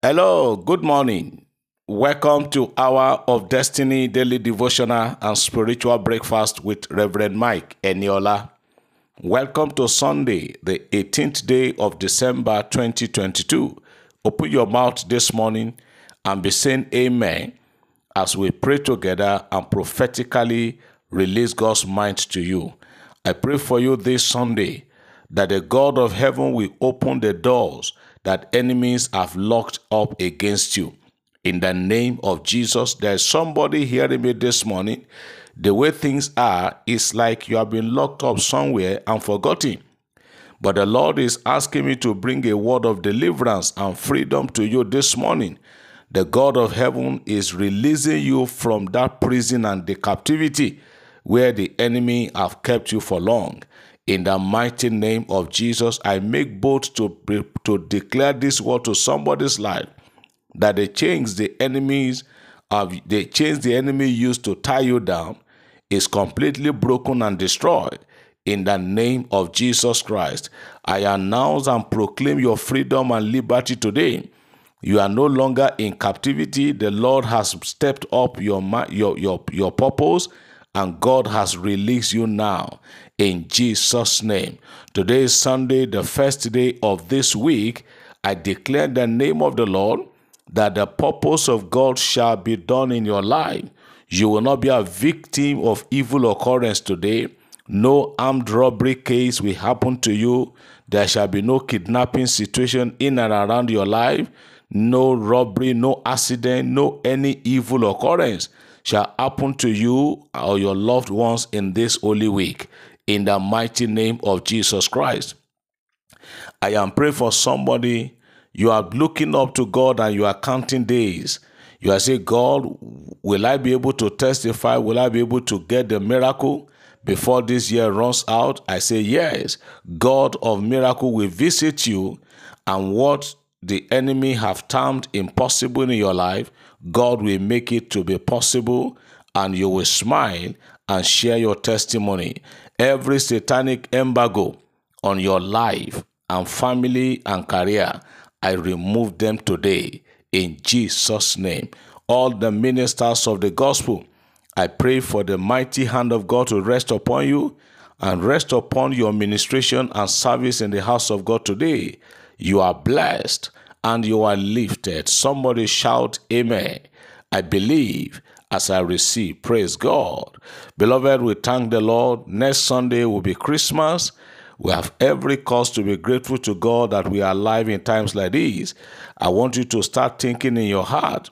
Hello, good morning. Welcome to Hour of Destiny Daily Devotional and Spiritual Breakfast with Reverend Mike Eniola. Welcome to Sunday, the 18th day of December 2022. Open your mouth this morning and be saying Amen as we pray together and prophetically release God's mind to you. I pray for you this Sunday that the God of heaven will open the doors that enemies have locked up against you. In the name of Jesus, there's somebody hearing me this morning. The way things are, it's like you have been locked up somewhere and forgotten. But the Lord is asking me to bring a word of deliverance and freedom to you this morning. The God of heaven is releasing you from that prison and the captivity where the enemy have kept you for long. In the mighty name of Jesus, I make bold to, to declare this word to somebody's life that the chains the enemies of the chains the enemy used to tie you down is completely broken and destroyed. In the name of Jesus Christ, I announce and proclaim your freedom and liberty today. You are no longer in captivity. The Lord has stepped up your your your, your purpose and God has released you now in Jesus' name. Today is Sunday, the first day of this week. I declare the name of the Lord that the purpose of God shall be done in your life. You will not be a victim of evil occurrence today. No armed robbery case will happen to you. There shall be no kidnapping situation in and around your life. No robbery, no accident, no any evil occurrence shall happen to you or your loved ones in this holy week. In the mighty name of Jesus Christ. I am praying for somebody you are looking up to God and you are counting days. You are saying, God, will I be able to testify? Will I be able to get the miracle before this year runs out? I say, yes. God of miracle will visit you and what the enemy have termed impossible in your life, God will make it to be possible and you will smile and share your testimony. Every satanic embargo on your life and family and career I remove them today in Jesus' name. All the ministers of the gospel, I pray for the mighty hand of God to rest upon you and rest upon your ministration and service in the house of God today. You are blessed and you are lifted. Somebody shout, Amen. I believe as I receive. Praise God. Beloved, we thank the Lord. Next Sunday will be Christmas. We have every cause to be grateful to God that we are alive in times like these. I want you to start thinking in your heart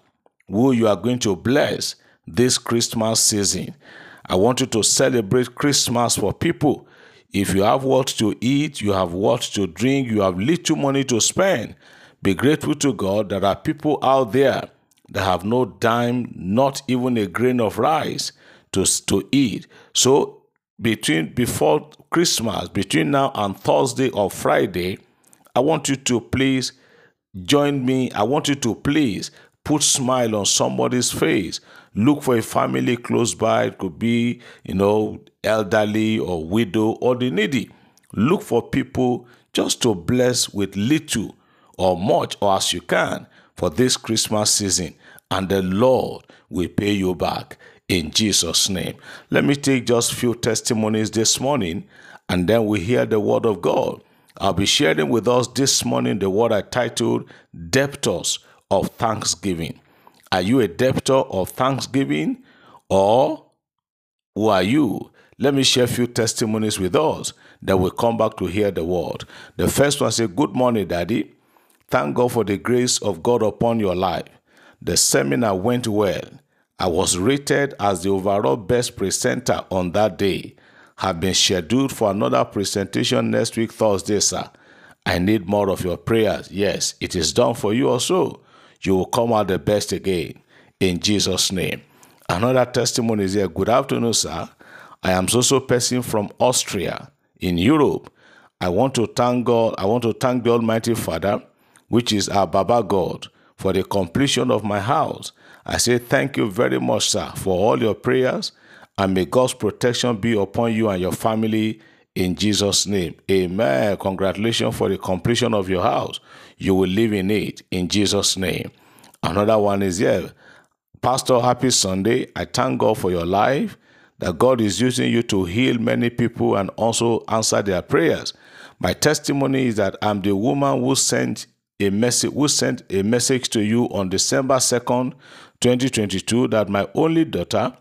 who you are going to bless this Christmas season. I want you to celebrate Christmas for people. If you have what to eat, you have what to drink, you have little money to spend, be grateful to God. There are people out there that have no dime, not even a grain of rice to, to eat. So between before Christmas, between now and Thursday or Friday, I want you to please join me. I want you to please put smile on somebody's face. Look for a family close by. It could be, you know, elderly or widow or the needy. Look for people just to bless with little or much or as you can for this Christmas season. And the Lord will pay you back in Jesus' name. Let me take just few testimonies this morning and then we hear the word of God. I'll be sharing with us this morning the word I titled Debtors of Thanksgiving. Are you a debtor of thanksgiving or who are you? Let me share a few testimonies with us that will come back to hear the word. The first one says, Good morning, Daddy. Thank God for the grace of God upon your life. The seminar went well. I was rated as the overall best presenter on that day. Have been scheduled for another presentation next week, Thursday, sir. I need more of your prayers. Yes, it is done for you also. You will come out the best again. In Jesus' name. Another testimony is here. Good afternoon, sir. I am also person from Austria in Europe. I want to thank God. I want to thank the Almighty Father, which is our Baba God, for the completion of my house. I say thank you very much, sir, for all your prayers, and may God's protection be upon you and your family in Jesus' name. Amen. Congratulations for the completion of your house. You will live in it in Jesus' name. Another one is here. Pastor, happy Sunday. I thank God for your life, that God is using you to heal many people and also answer their prayers. My testimony is that I'm the woman who sent a message who sent a message to you on December 2nd, 2022 that my only daughter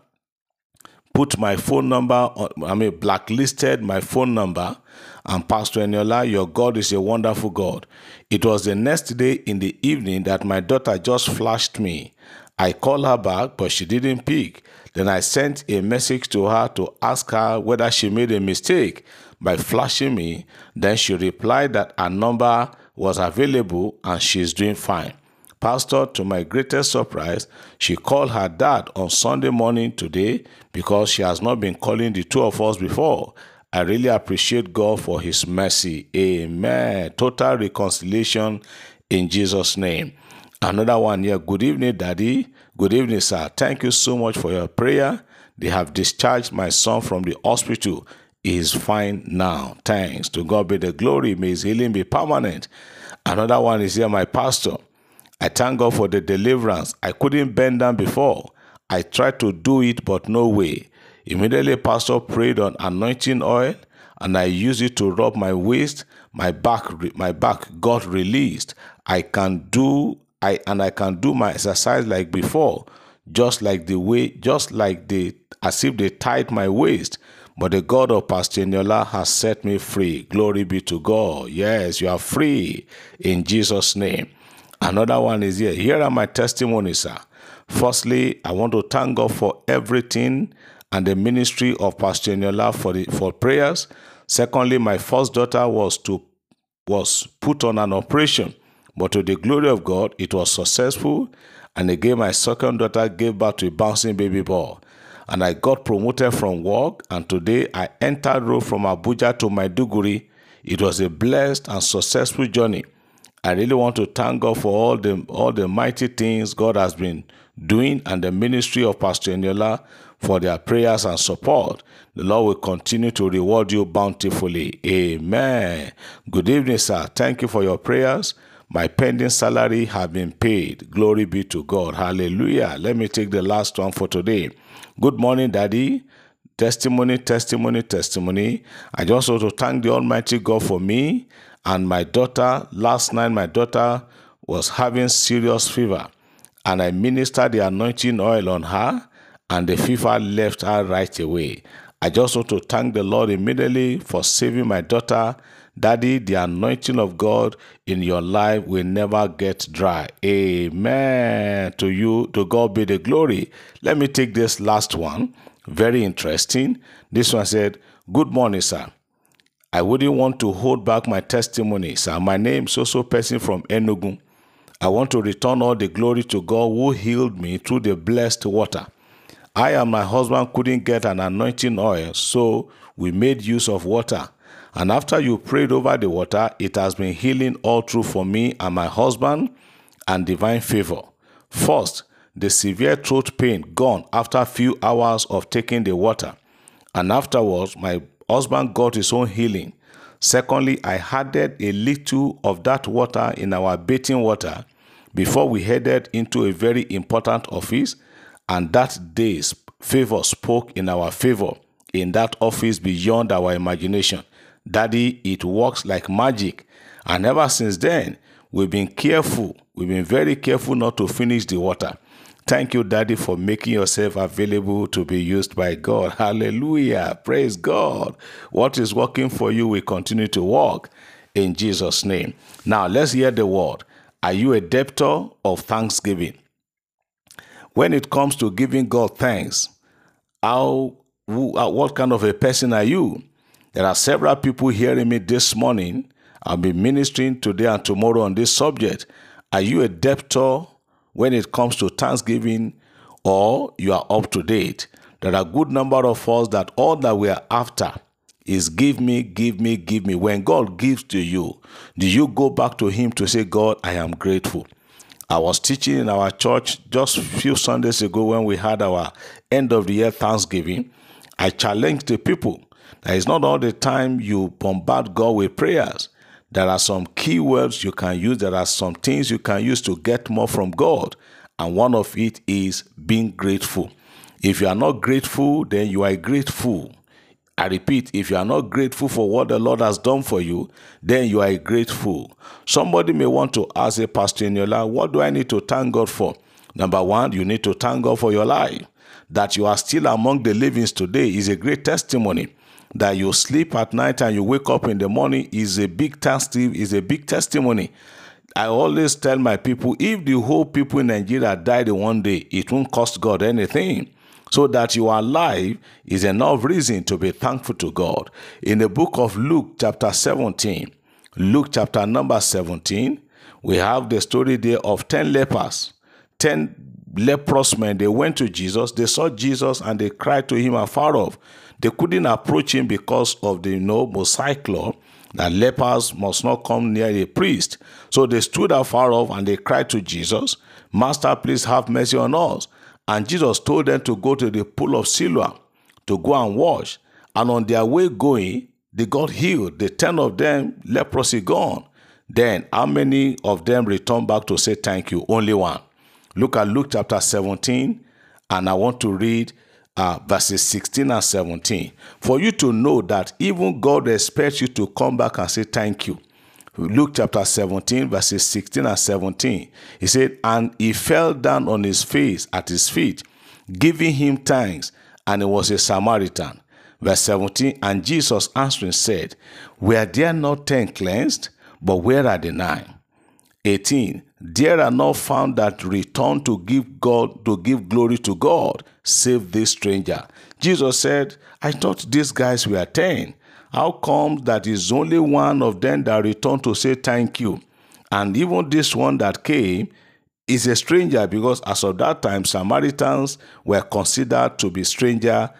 put my phone number, on, I mean, blacklisted my phone number. And Pastor Eniola, your God is a wonderful God. It was the next day in the evening that my daughter just flashed me. I called her back, but she didn't pick. Then I sent a message to her to ask her whether she made a mistake by flashing me. Then she replied that her number was available and she's doing fine. Pastor, to my greatest surprise, she called her dad on Sunday morning today because she has not been calling the two of us before. I really appreciate God for His mercy. Amen. Total reconciliation in Jesus' name. Another one here. Good evening, Daddy. Good evening, sir. Thank you so much for your prayer. They have discharged my son from the hospital. Is fine now. Thanks. To God be the glory. May his healing be permanent. Another one is here, my pastor. I thank God for the deliverance. I couldn't bend down before. I tried to do it, but no way. Immediately, Pastor prayed on anointing oil, and I used it to rub my waist. My back, my back got released. I can do, I and I can do my exercise like before, just like the way, just like the, as if they tied my waist. But the God of Pastor Eniola has set me free. Glory be to God. Yes, you are free in Jesus' name. Another one is here. Here are my testimonies, sir. Firstly, I want to thank God for everything and the ministry of Pastor Eniola for the for prayers. Secondly, my first daughter was to was put on an operation, but to the glory of God, it was successful. And again, my second daughter gave birth to a bouncing baby boy. And I got promoted from work, and today I entered road from Abuja to Maiduguri. It was a blessed and successful journey. I really want to thank God for all the all the mighty things God has been doing and the ministry of Pastor Eniola for their prayers and support. The Lord will continue to reward you bountifully. Amen. Good evening, sir. Thank you for your prayers. My pending salary have been paid. Glory be to God. Hallelujah. Let me take the last one for today. Good morning, Daddy. Testimony, testimony, testimony. I just want to thank the Almighty God for me and my daughter. Last night, my daughter was having serious fever, and I ministered the anointing oil on her, and the fever left her right away. I just want to thank the Lord immediately for saving my daughter. Daddy, the anointing of God in your life will never get dry. Amen. To you, to God be the glory. Let me take this last one. Very interesting. This one said, Good morning, sir. I wouldn't want to hold back my testimony, sir. My name is also person from Enugu. I want to return all the glory to God who healed me through the blessed water. I and my husband couldn't get an anointing oil, so we made use of water. And after you prayed over the water, it has been healing all through for me and my husband and divine favor. First, the severe throat pain gone after a few hours of taking the water. And afterwards, my husband got his own healing. Secondly, I added a little of that water in our bathing water before we headed into a very important office, and that day's favor spoke in our favor in that office beyond our imagination. Daddy, it works like magic. And ever since then, we've been careful. We've been very careful not to finish the water. Thank you, Daddy, for making yourself available to be used by God. Hallelujah. Praise God. What is working for you will continue to work in Jesus' name. Now, let's hear the word. Are you a debtor of thanksgiving? When it comes to giving God thanks, how, uh, what kind of a person are you? There are several people hearing me this morning. I'll be ministering today and tomorrow on this subject. Are you a debtor when it comes to Thanksgiving or you are up to date? There are a good number of us that all that we are after is give me, give me, give me. When God gives to you, do you go back to Him to say, God, I am grateful? I was teaching in our church just a few Sundays ago when we had our end of the year Thanksgiving. I challenged the people Is not all the time you bombard God with prayers. There are some keywords you can use, there are some things you can use to get more from God. And one of it is being grateful. If you are not grateful, then you are grateful. I repeat, if you are not grateful for what the Lord has done for you, then you are a grateful. Somebody may want to ask a pastor in your life, what do I need to thank God for? Number one, you need to thank God for your life. That you are still among the livings today is a great testimony. That you sleep at night and you wake up in the morning is a big testimony. Is a big testimony. I always tell my people, if the whole people in Nigeria died one day, it won't cost God anything. So that you are alive is enough reason to be thankful to God. In the book of Luke, chapter 17, Luke chapter number 17, we have the story there of 10 lepers. 10 leprous men, they went to Jesus, they saw Jesus and they cried to him afar off. They couldn't approach him because of the you know, Mosaic law that lepers must not come near a priest. So they stood afar off and they cried to Jesus, Master, please have mercy on us. And Jesus told them to go to the pool of Siloam to go and wash. And on their way going, they got healed. The ten of them, leprosy gone. Then, how many of them returned back to say thank you? Only one. Look at Luke chapter 17, and I want to read uh, verses 16 and 17 for you to know that even God expects you to come back and say thank you. Luke chapter 17, verses 16 and 17. He said, And he fell down on his face at his feet, giving him thanks, and he was a Samaritan. Verse 17, And Jesus answering said, Were there not ten cleansed? But where are the nine? 18 there are not found that return to give god to give glory to god save this stranger. Jesus said i thought these guys were 10 how come that is only one of them that returned to say thank you? And even this one that came is a stranger because as of that time samaritans were considered to be stranger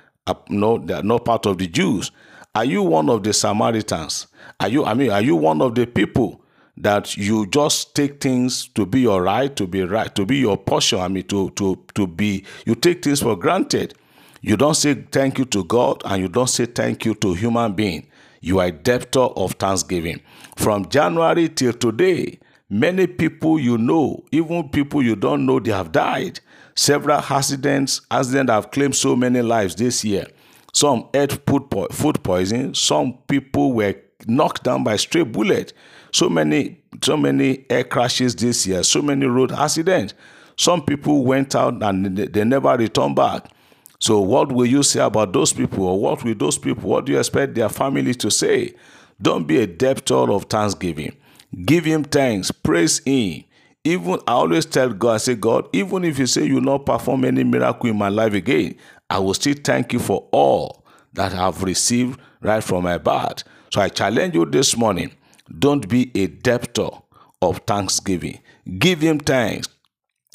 no they are not part of the jews. Are you one of the samaritans? Are you i mean are you one of the people that you just take things to be your right, to be right, to be your portion. I mean, to to to be you take things for granted. You don't say thank you to God and you don't say thank you to human being. You are a debtor of thanksgiving. From January till today, many people you know, even people you don't know, they have died. Several accidents, accidents have claimed so many lives this year. Some ate food, food poison. Some people were knocked down by stray bullet. So many, so many air crashes this year. So many road accidents. Some people went out and they never returned back. So what will you say about those people, or what will those people? What do you expect their family to say? Don't be a debtor of thanksgiving. Give him thanks. Praise him. Even I always tell God, I say, God, even if you say you will not perform any miracle in my life again, I will still thank you for all that I have received right from my birth. So I challenge you this morning. Don't be a debtor of thanksgiving. Give him thanks.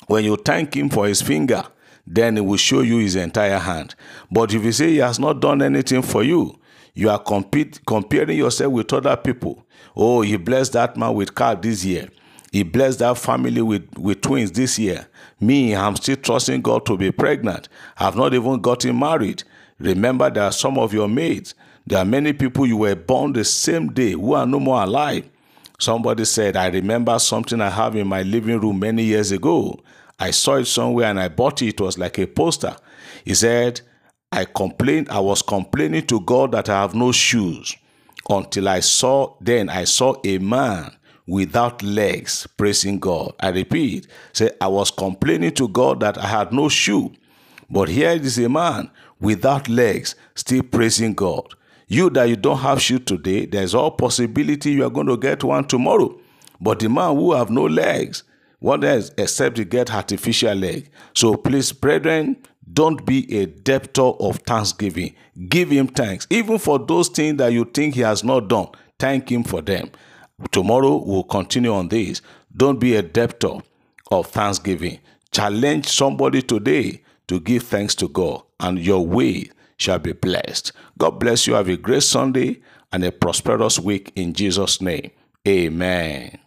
When you thank him for his finger, then he will show you his entire hand. But if you say he has not done anything for you, you are compete, comparing yourself with other people. Oh, he blessed that man with car this year. He blessed that family with, with twins this year. Me, I'm still trusting God to be pregnant. I've not even gotten married. Remember, there are some of your mates. There are many people you were born the same day who are no more alive. Somebody said, I remember something I have in my living room many years ago. I saw it somewhere and I bought it. It was like a poster. He said, I complained, I was complaining to God that I have no shoes until I saw, then I saw a man without legs praising God. I repeat, say, I was complaining to God that I had no shoe, but here is a man without legs still praising God. You that you don't have shoe today, there's all possibility you are going to get one tomorrow. But the man who have no legs, what else except to get artificial leg? So please, brethren, don't be a debtor of thanksgiving. Give him thanks. Even for those things that you think he has not done, thank him for them. Tomorrow we'll continue on this. Don't be a debtor of thanksgiving. Challenge somebody today to give thanks to God, and your way shall be blessed. God bless you. Have a great Sunday and a prosperous week in Jesus' name. Amen.